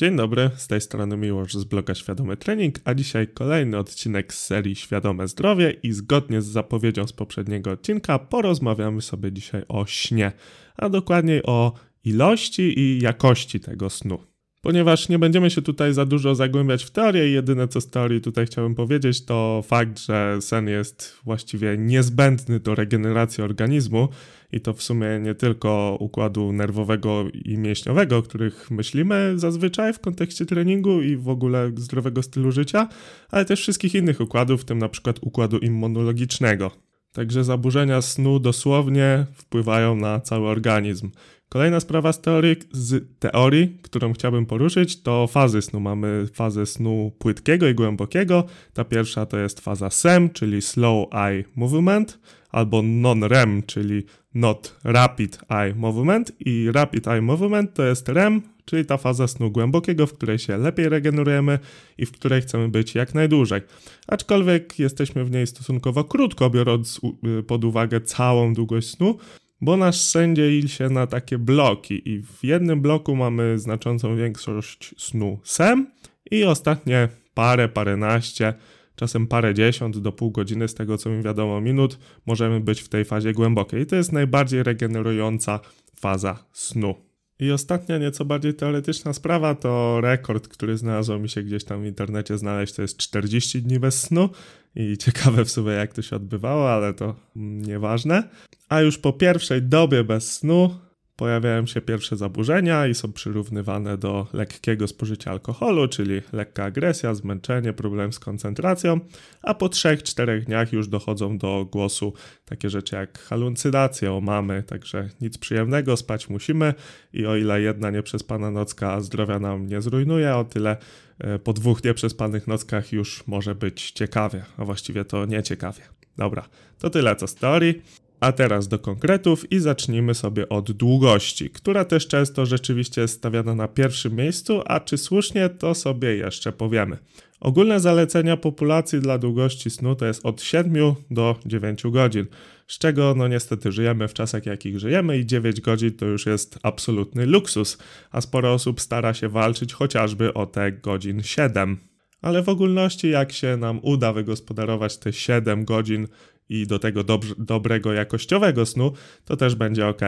Dzień dobry, z tej strony Miłosz z bloga Świadomy Trening, a dzisiaj kolejny odcinek z serii Świadome Zdrowie i zgodnie z zapowiedzią z poprzedniego odcinka porozmawiamy sobie dzisiaj o śnie, a dokładniej o ilości i jakości tego snu. Ponieważ nie będziemy się tutaj za dużo zagłębiać w teorię, jedyne co z teorii tutaj chciałbym powiedzieć, to fakt, że sen jest właściwie niezbędny do regeneracji organizmu i to w sumie nie tylko układu nerwowego i mięśniowego, o których myślimy zazwyczaj w kontekście treningu i w ogóle zdrowego stylu życia, ale też wszystkich innych układów, w tym na przykład układu immunologicznego. Także zaburzenia snu dosłownie wpływają na cały organizm. Kolejna sprawa z teorii, z teorii, którą chciałbym poruszyć, to fazy snu. Mamy fazę snu płytkiego i głębokiego. Ta pierwsza to jest faza SEM, czyli Slow Eye Movement, albo Non-REM, czyli Not Rapid Eye Movement. I Rapid Eye Movement to jest REM, czyli ta faza snu głębokiego, w której się lepiej regenerujemy i w której chcemy być jak najdłużej. Aczkolwiek jesteśmy w niej stosunkowo krótko, biorąc pod uwagę całą długość snu, bo nasz sen dzieli się na takie bloki i w jednym bloku mamy znaczącą większość snu SEM i ostatnie parę, paręnaście, czasem parę dziesiąt do pół godziny z tego co mi wiadomo minut możemy być w tej fazie głębokiej. I to jest najbardziej regenerująca faza snu. I ostatnia, nieco bardziej teoretyczna sprawa to rekord, który znalazł mi się gdzieś tam w internecie znaleźć, to jest 40 dni bez snu i ciekawe w sumie jak to się odbywało, ale to nieważne. A już po pierwszej dobie bez snu pojawiają się pierwsze zaburzenia i są przyrównywane do lekkiego spożycia alkoholu, czyli lekka agresja, zmęczenie, problem z koncentracją, a po 3-4 dniach już dochodzą do głosu takie rzeczy jak halucynacje, omamy, także nic przyjemnego, spać musimy i o ile jedna nieprzespana nocka zdrowia nam nie zrujnuje, o tyle e, po dwóch nieprzespanych nockach już może być ciekawie, a właściwie to nie ciekawie. Dobra, to tyle co z teorii. A teraz do konkretów i zacznijmy sobie od długości, która też często rzeczywiście jest stawiana na pierwszym miejscu, a czy słusznie, to sobie jeszcze powiemy. Ogólne zalecenia populacji dla długości snu to jest od 7 do 9 godzin, z czego no niestety żyjemy w czasach jakich żyjemy i 9 godzin to już jest absolutny luksus, a sporo osób stara się walczyć chociażby o te godzin 7 ale w ogólności jak się nam uda wygospodarować te 7 godzin i do tego dobrze, dobrego, jakościowego snu, to też będzie ok.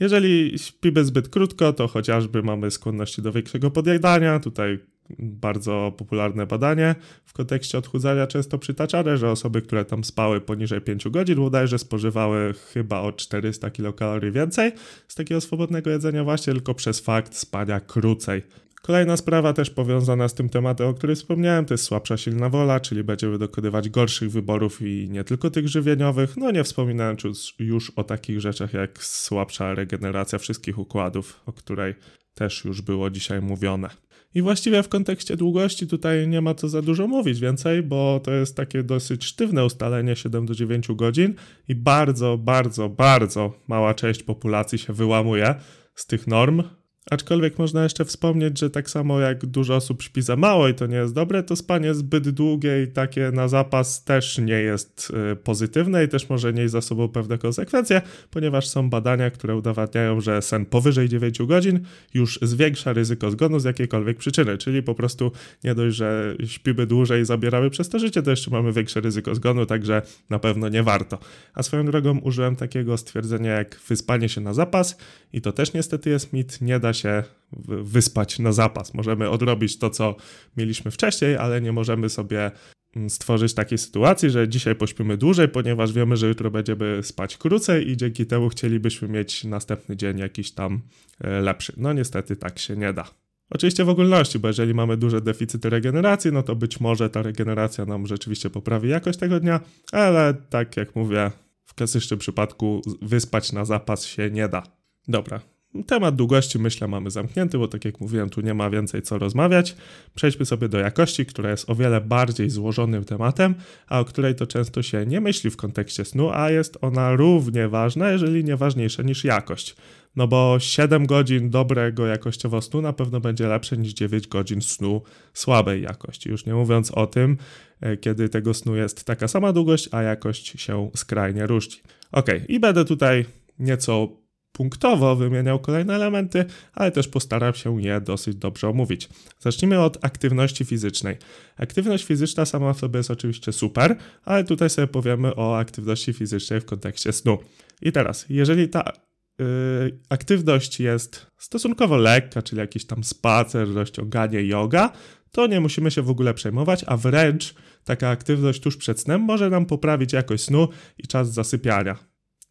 Jeżeli śpimy zbyt krótko, to chociażby mamy skłonności do większego podjadania. Tutaj bardzo popularne badanie w kontekście odchudzania często przytaczane, że osoby, które tam spały poniżej 5 godzin, bodajże spożywały chyba o 400 kilokalorii więcej z takiego swobodnego jedzenia właśnie tylko przez fakt spania krócej. Kolejna sprawa też powiązana z tym tematem, o którym wspomniałem, to jest słabsza silna wola, czyli będziemy dokonywać gorszych wyborów i nie tylko tych żywieniowych, no nie wspominając już o takich rzeczach jak słabsza regeneracja wszystkich układów, o której też już było dzisiaj mówione. I właściwie w kontekście długości tutaj nie ma co za dużo mówić więcej, bo to jest takie dosyć sztywne ustalenie 7 do 9 godzin i bardzo, bardzo, bardzo mała część populacji się wyłamuje z tych norm, Aczkolwiek można jeszcze wspomnieć, że tak samo jak dużo osób śpi za mało i to nie jest dobre, to spanie zbyt długie i takie na zapas też nie jest y, pozytywne i też może nieść za sobą pewne konsekwencje, ponieważ są badania, które udowadniają, że sen powyżej 9 godzin już zwiększa ryzyko zgonu z jakiejkolwiek przyczyny, czyli po prostu nie dość, że śpimy dłużej i zabieramy przez to życie, to jeszcze mamy większe ryzyko zgonu, także na pewno nie warto. A swoją drogą użyłem takiego stwierdzenia jak wyspanie się na zapas i to też niestety jest mit, nie da się wyspać na zapas. Możemy odrobić to, co mieliśmy wcześniej, ale nie możemy sobie mm, stworzyć takiej sytuacji, że dzisiaj pośpimy dłużej, ponieważ wiemy, że jutro będziemy spać krócej i dzięki temu chcielibyśmy mieć następny dzień jakiś tam e, lepszy. No niestety tak się nie da. Oczywiście w ogólności, bo jeżeli mamy duże deficyty regeneracji, no to być może ta regeneracja nam rzeczywiście poprawi jakość tego dnia, ale tak jak mówię, w klasycznym przypadku wyspać na zapas się nie da. Dobra, Temat długości myślę mamy zamknięty, bo tak jak mówiłem, tu nie ma więcej co rozmawiać. Przejdźmy sobie do jakości, która jest o wiele bardziej złożonym tematem, a o której to często się nie myśli w kontekście snu, a jest ona równie ważna, jeżeli nie ważniejsza niż jakość. No bo 7 godzin dobrego jakościowo snu na pewno będzie lepsze niż 9 godzin snu słabej jakości. Już nie mówiąc o tym, e, kiedy tego snu jest taka sama długość, a jakość się skrajnie różni. Ok, i będę tutaj nieco punktowo wymieniał kolejne elementy, ale też postaram się je dosyć dobrze omówić. Zacznijmy od aktywności fizycznej. Aktywność fizyczna sama w sobie jest oczywiście super, ale tutaj sobie powiemy o aktywności fizycznej w kontekście snu. I teraz, jeżeli ta yy, aktywność jest stosunkowo lekka, czyli jakiś tam spacer, rozciąganie, yoga, to nie musimy się w ogóle przejmować, a wręcz taka aktywność tuż przed snem może nam poprawić jakość snu i czas zasypiania.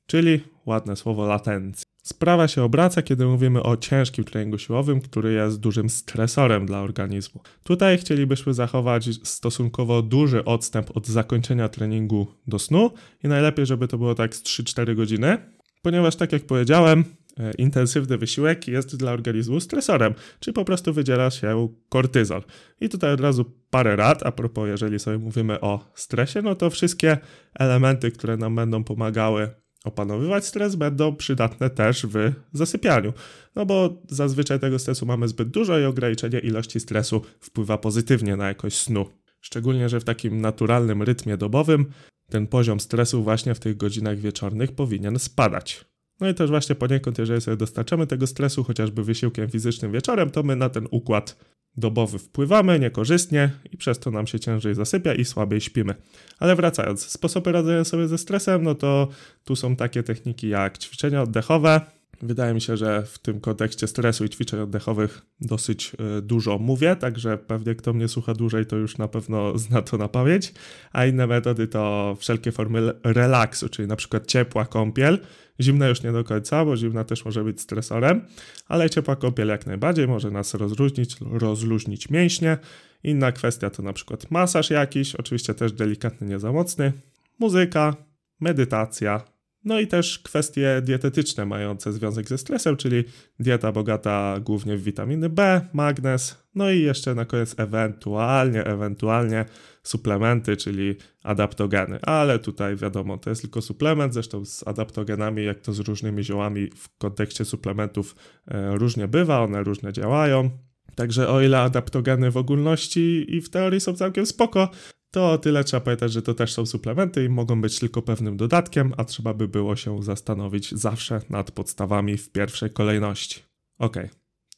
Czyli ładne słowo latencja. Sprawa się obraca, kiedy mówimy o ciężkim treningu siłowym, który jest dużym stresorem dla organizmu. Tutaj chcielibyśmy zachować stosunkowo duży odstęp od zakończenia treningu do snu i najlepiej, żeby to było tak z 3-4 godziny, ponieważ tak jak powiedziałem, E, intensywny wysiłek jest dla organizmu stresorem, czyli po prostu wydziela się kortyzol. I tutaj od razu parę rad, a propos, jeżeli sobie mówimy o stresie, no to wszystkie elementy, które nam będą pomagały opanowywać stres, będą przydatne też w zasypianiu. No bo zazwyczaj tego stresu mamy zbyt dużo i ograniczenie ilości stresu wpływa pozytywnie na jakość snu. Szczególnie, że w takim naturalnym rytmie dobowym ten poziom stresu właśnie w tych godzinach wieczornych powinien spadać. No i też właśnie poniekąd, jeżeli sobie dostarczamy tego stresu chociażby wysiłkiem fizycznym wieczorem, to my na ten układ dobowy wpływamy niekorzystnie i przez to nam się ciężej zasypia i słabiej śpimy. Ale wracając, sposoby radzenia sobie ze stresem, no to tu są takie techniki jak ćwiczenia oddechowe, Wydaje mi się, że w tym kontekście stresu i ćwiczeń oddechowych dosyć e, dużo mówię, także pewnie kto mnie słucha dłużej, to już na pewno zna to na pamięć. A inne metody to wszelkie formy relaksu, czyli na przykład ciepła kąpiel. Zimna już nie do końca, bo zimna też może być stresorem, ale ciepła kąpiel jak najbardziej może nas rozluźnić, rozluźnić mięśnie. Inna kwestia to na przykład masaż jakiś, oczywiście też delikatny, nie za mocny, muzyka, medytacja, no i też kwestie dietetyczne mające związek ze stresem, czyli dieta bogata głównie w witaminy B, magnez, no i jeszcze na koniec ewentualnie, ewentualnie suplementy, czyli adaptogeny. Ale tutaj wiadomo, to jest tylko suplement, zresztą z adaptogenami, jak to z różnymi ziołami w kontekście suplementów e, różnie bywa, one różnie działają. Także o ile adaptogeny w ogólności i w teorii są całkiem spoko, to tyle trzeba pamiętać, że to też są suplementy i mogą być tylko pewnym dodatkiem, a trzeba by było się zastanowić zawsze nad podstawami w pierwszej kolejności. Ok,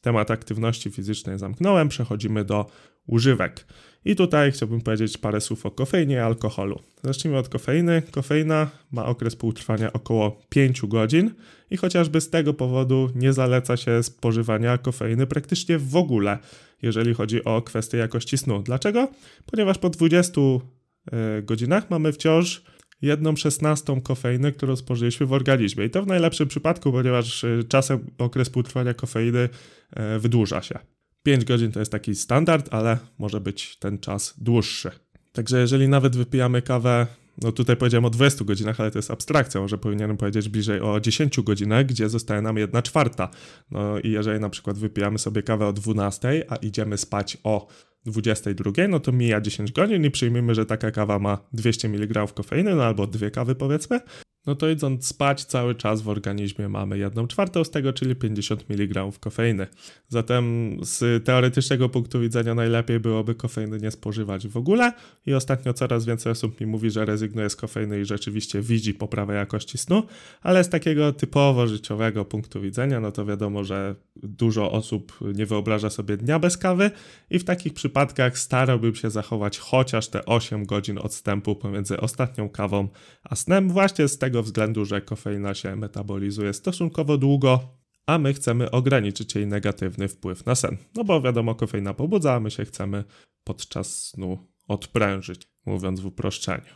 temat aktywności fizycznej zamknąłem, przechodzimy do używek. I tutaj chciałbym powiedzieć parę słów o kofeinie i alkoholu. Zacznijmy od kofeiny. Kofeina ma okres półtrwania około 5 godzin i chociażby z tego powodu nie zaleca się spożywania kofeiny praktycznie w ogóle, jeżeli chodzi o kwestię jakości snu. Dlaczego? Ponieważ po 20 e, godzinach mamy wciąż jedną szesnastą kofeiny, którą spożyliśmy w organizmie. I to w najlepszym przypadku, ponieważ e, czasem okres półtrwania kofeiny e, wydłuża się. 5 godzin to jest taki standard, ale może być ten czas dłuższy. Także jeżeli nawet wypijamy kawę, no tutaj powiedziałem o 20 godzinach, ale to jest abstrakcja, może powinienem powiedzieć bliżej o 10 godzinach, gdzie zostaje nam 1 czwarta. No i jeżeli na przykład wypijamy sobie kawę o 12, a idziemy spać o 22, no to mija 10 godzin i przyjmijmy, że taka kawa ma 200 mg kofeiny, no albo dwie kawy powiedzmy, no to idąc spać cały czas w organizmie mamy 1 czwartą z tego, czyli 50 mg kofeiny. Zatem z teoretycznego punktu widzenia najlepiej byłoby kofeiny nie spożywać w ogóle i ostatnio coraz więcej osób mi mówi, że rezygnuje z kofeiny i rzeczywiście widzi poprawę jakości snu, ale z takiego typowo życiowego punktu widzenia, no to wiadomo, że dużo osób nie wyobraża sobie dnia bez kawy i w takich przypadkach starałbym się zachować chociaż te 8 godzin odstępu pomiędzy ostatnią kawą a snem właśnie z tego tego względu, że kofeina się metabolizuje stosunkowo długo, a my chcemy ograniczyć jej negatywny wpływ na sen. No bo wiadomo, kofeina pobudza, a my się chcemy podczas snu odprężyć, mówiąc w uproszczeniu.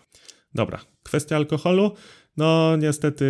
Dobra, kwestia alkoholu. No, niestety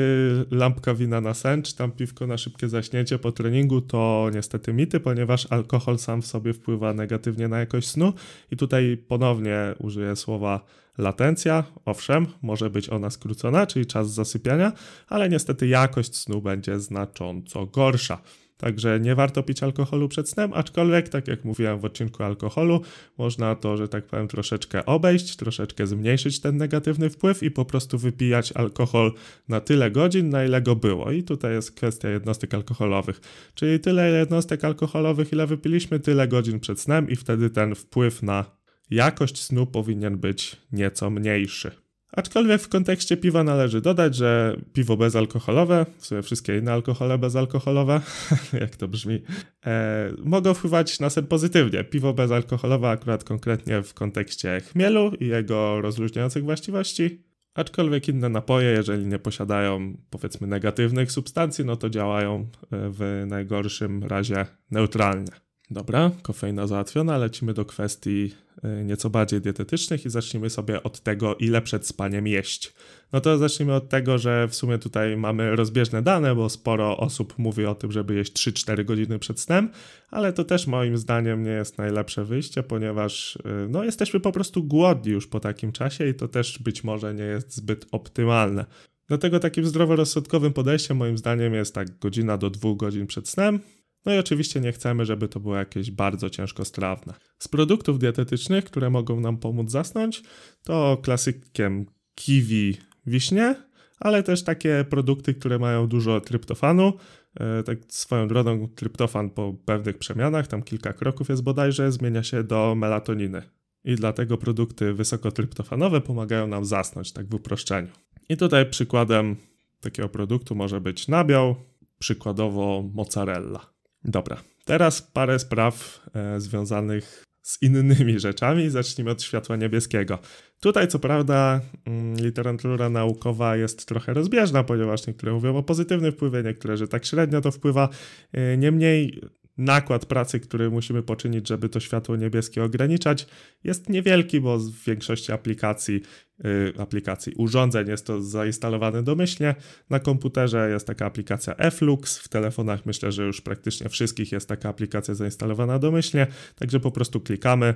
lampka wina na sen, czy tam piwko na szybkie zaśnięcie po treningu to niestety mity, ponieważ alkohol sam w sobie wpływa negatywnie na jakość snu. I tutaj ponownie użyję słowa latencja. Owszem, może być ona skrócona, czyli czas zasypiania, ale niestety jakość snu będzie znacząco gorsza. Także nie warto pić alkoholu przed snem, aczkolwiek, tak jak mówiłem w odcinku alkoholu, można to, że tak powiem, troszeczkę obejść, troszeczkę zmniejszyć ten negatywny wpływ i po prostu wypijać alkohol na tyle godzin, na ile go było. I tutaj jest kwestia jednostek alkoholowych. Czyli tyle jednostek alkoholowych, ile wypiliśmy, tyle godzin przed snem, i wtedy ten wpływ na jakość snu powinien być nieco mniejszy. Aczkolwiek w kontekście piwa należy dodać, że piwo bezalkoholowe, w sumie wszystkie inne alkohole bezalkoholowe, jak to brzmi, e, mogą wpływać na sen pozytywnie. Piwo bezalkoholowe akurat konkretnie w kontekście chmielu i jego rozluźniających właściwości, aczkolwiek inne napoje, jeżeli nie posiadają powiedzmy negatywnych substancji, no to działają e, w najgorszym razie neutralnie. Dobra, kofeina załatwiona, lecimy do kwestii y, nieco bardziej dietetycznych i zacznijmy sobie od tego, ile przed spaniem jeść. No to zacznijmy od tego, że w sumie tutaj mamy rozbieżne dane, bo sporo osób mówi o tym, żeby jeść 3-4 godziny przed snem, ale to też moim zdaniem nie jest najlepsze wyjście, ponieważ y, no, jesteśmy po prostu głodni już po takim czasie i to też być może nie jest zbyt optymalne. Dlatego takim zdroworozsądkowym podejściem moim zdaniem jest tak godzina do dwóch godzin przed snem, no i oczywiście nie chcemy, żeby to było jakieś bardzo ciężko strawne. Z produktów dietetycznych, które mogą nam pomóc zasnąć, to klasykiem kiwi wiśnie, ale też takie produkty, które mają dużo tryptofanu. E, tak swoją drogą tryptofan po pewnych przemianach, tam kilka kroków jest bodajże, zmienia się do melatoniny. I dlatego produkty wysokotryptofanowe pomagają nam zasnąć, tak w uproszczeniu. I tutaj przykładem takiego produktu może być nabiał, przykładowo mozzarella. Dobra, teraz parę spraw e, związanych z innymi rzeczami. Zacznijmy od światła niebieskiego. Tutaj, co prawda, mm, literatura naukowa jest trochę rozbieżna, ponieważ niektóre mówią o pozytywnym wpływie, niektóre, że tak średnio to wpływa. E, niemniej nakład pracy, który musimy poczynić, żeby to światło niebieskie ograniczać, jest niewielki, bo w większości aplikacji, yy, aplikacji urządzeń jest to zainstalowane domyślnie. Na komputerze jest taka aplikacja Flux, w telefonach myślę, że już praktycznie wszystkich jest taka aplikacja zainstalowana domyślnie, także po prostu klikamy.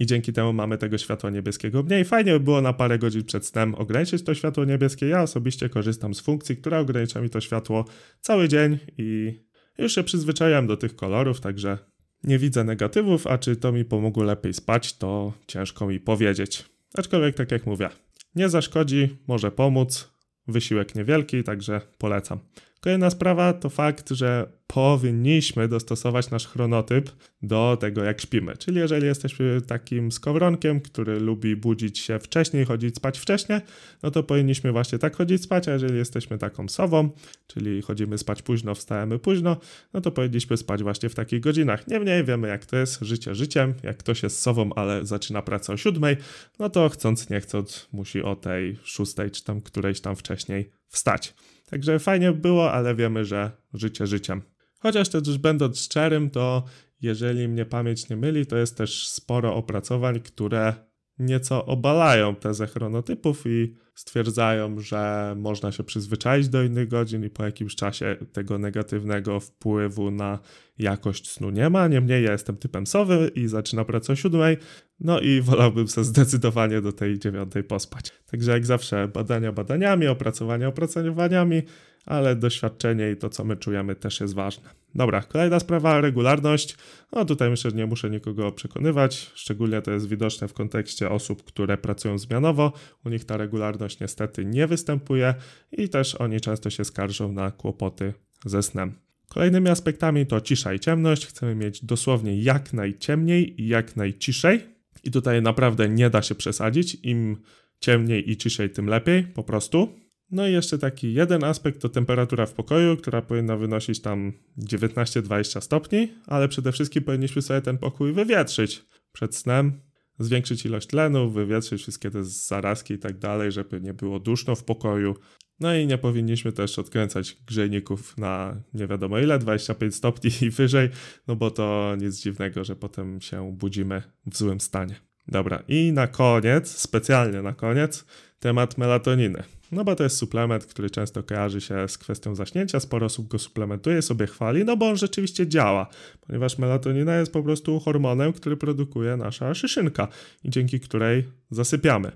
I dzięki temu mamy tego światła niebieskiego mniej. Fajnie by było na parę godzin przed snem ograniczyć to światło niebieskie. Ja osobiście korzystam z funkcji, która ogranicza mi to światło cały dzień i już się przyzwyczaiłem do tych kolorów, także nie widzę negatywów, a czy to mi pomogło lepiej spać, to ciężko mi powiedzieć. Aczkolwiek, tak jak mówię, nie zaszkodzi, może pomóc, wysiłek niewielki, także polecam. Kolejna sprawa to fakt, że powinniśmy dostosować nasz chronotyp do tego, jak śpimy. Czyli jeżeli jesteśmy takim skowronkiem, który lubi budzić się wcześniej, chodzić spać wcześniej, no to powinniśmy właśnie tak chodzić spać, a jeżeli jesteśmy taką sową, czyli chodzimy spać późno, wstajemy późno, no to powinniśmy spać właśnie w takich godzinach. Niemniej wiemy, jak to jest życie życiem. Jak ktoś jest sową, ale zaczyna pracę o siódmej, no to chcąc, nie chcąc, musi o tej szóstej czy tam którejś tam wcześniej wstać. Także fajnie było, ale wiemy, że życie życiem. Chociaż też będąc szczerym, to jeżeli mnie pamięć nie myli, to jest też sporo opracowań, które nieco obalają tezę chronotypów i stwierdzają, że można się przyzwyczaić do innych godzin i po jakimś czasie tego negatywnego wpływu na jakość snu nie ma. Niemniej ja jestem typem sowy i zaczyna pracę o siódmej, no i wolałbym sobie zdecydowanie do tej dziewiątej pospać. Także jak zawsze badania badaniami, opracowania opracowaniami, ale doświadczenie i to, co my czujemy, też jest ważne. Dobra, kolejna sprawa, regularność. No tutaj myślę, że nie muszę nikogo przekonywać, szczególnie to jest widoczne w kontekście osób, które pracują zmianowo. U nich ta regularność niestety nie występuje i też oni często się skarżą na kłopoty ze snem. Kolejnymi aspektami to cisza i ciemność. Chcemy mieć dosłownie jak najciemniej i jak najciszej. I tutaj naprawdę nie da się przesadzić. Im ciemniej i ciszej, tym lepiej, po prostu. No i jeszcze taki jeden aspekt to temperatura w pokoju, która powinna wynosić tam 19-20 stopni, ale przede wszystkim powinniśmy sobie ten pokój wywietrzyć przed snem, zwiększyć ilość tlenu, wywietrzyć wszystkie te zarazki i tak dalej, żeby nie było duszno w pokoju. No i nie powinniśmy też odkręcać grzejników na nie wiadomo ile, 25 stopni i wyżej, no bo to nic dziwnego, że potem się budzimy w złym stanie. Dobra, i na koniec, specjalnie na koniec, temat melatoniny. No bo to jest suplement, który często kojarzy się z kwestią zaśnięcia, sporo osób go suplementuje, sobie chwali, no bo on rzeczywiście działa, ponieważ melatonina jest po prostu hormonem, który produkuje nasza szyszynka i dzięki której zasypiamy.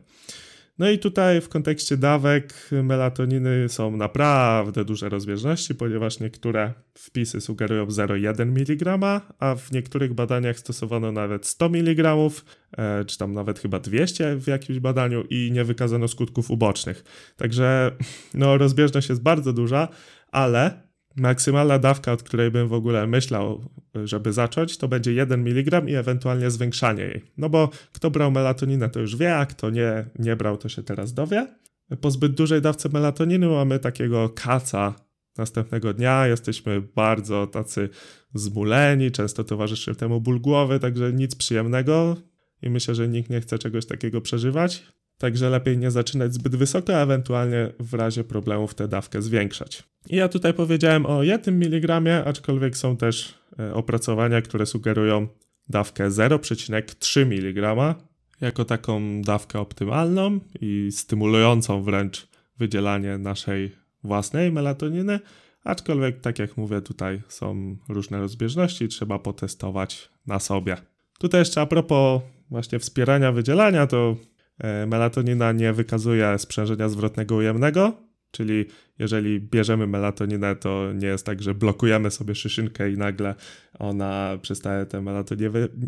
No i tutaj w kontekście dawek melatoniny są naprawdę duże rozbieżności, ponieważ niektóre wpisy sugerują 0,1 mg, a w niektórych badaniach stosowano nawet 100 mg, e, czy tam nawet chyba 200 w jakimś badaniu i nie wykazano skutków ubocznych. Także no, rozbieżność jest bardzo duża, ale maksymalna dawka, od której bym w ogóle myślał, żeby zacząć, to będzie 1 mg i ewentualnie zwiększanie jej. No bo kto brał melatoninę, to już wie, a kto nie, nie brał, to się teraz dowie. Po zbyt dużej dawce melatoniny mamy takiego kaca następnego dnia, jesteśmy bardzo tacy zmuleni, często towarzyszy temu ból głowy, także nic przyjemnego i myślę, że nikt nie chce czegoś takiego przeżywać. Także lepiej nie zaczynać zbyt wysoko, a ewentualnie w razie problemów tę dawkę zwiększać. I ja tutaj powiedziałem o 1 mg, aczkolwiek są też e, opracowania, które sugerują dawkę 0,3 mg jako taką dawkę optymalną i stymulującą wręcz wydzielanie naszej własnej melatoniny. Aczkolwiek, tak jak mówię, tutaj są różne rozbieżności, trzeba potestować na sobie. Tutaj jeszcze a propos właśnie wspierania wydzielania, to melatonina nie wykazuje sprzężenia zwrotnego ujemnego, czyli jeżeli bierzemy melatoninę, to nie jest tak, że blokujemy sobie szyszynkę i nagle ona przestaje tę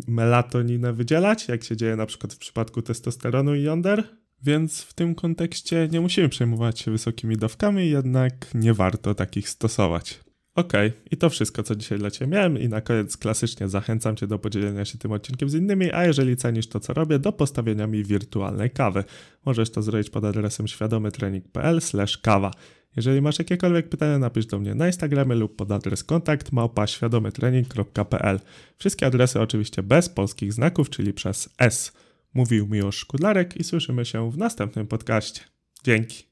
melatoninę wydzielać, jak się dzieje na przykład w przypadku testosteronu i jąder. Więc w tym kontekście nie musimy przejmować się wysokimi dawkami, jednak nie warto takich stosować. Okej, okay. i to wszystko, co dzisiaj dla Ciebie miałem. I na koniec klasycznie zachęcam Cię do podzielenia się tym odcinkiem z innymi, a jeżeli cenisz to, co robię, do postawienia mi wirtualnej kawy. Możesz to zrobić pod adresem świadomytrening.pl kawa. Jeżeli masz jakiekolwiek pytania, napisz do mnie na Instagramie lub pod adres kontakt małpa świadomytrening.pl. Wszystkie adresy oczywiście bez polskich znaków, czyli przez S. Mówił Miłosz Szkudlarek i słyszymy się w następnym podcaście. Dzięki.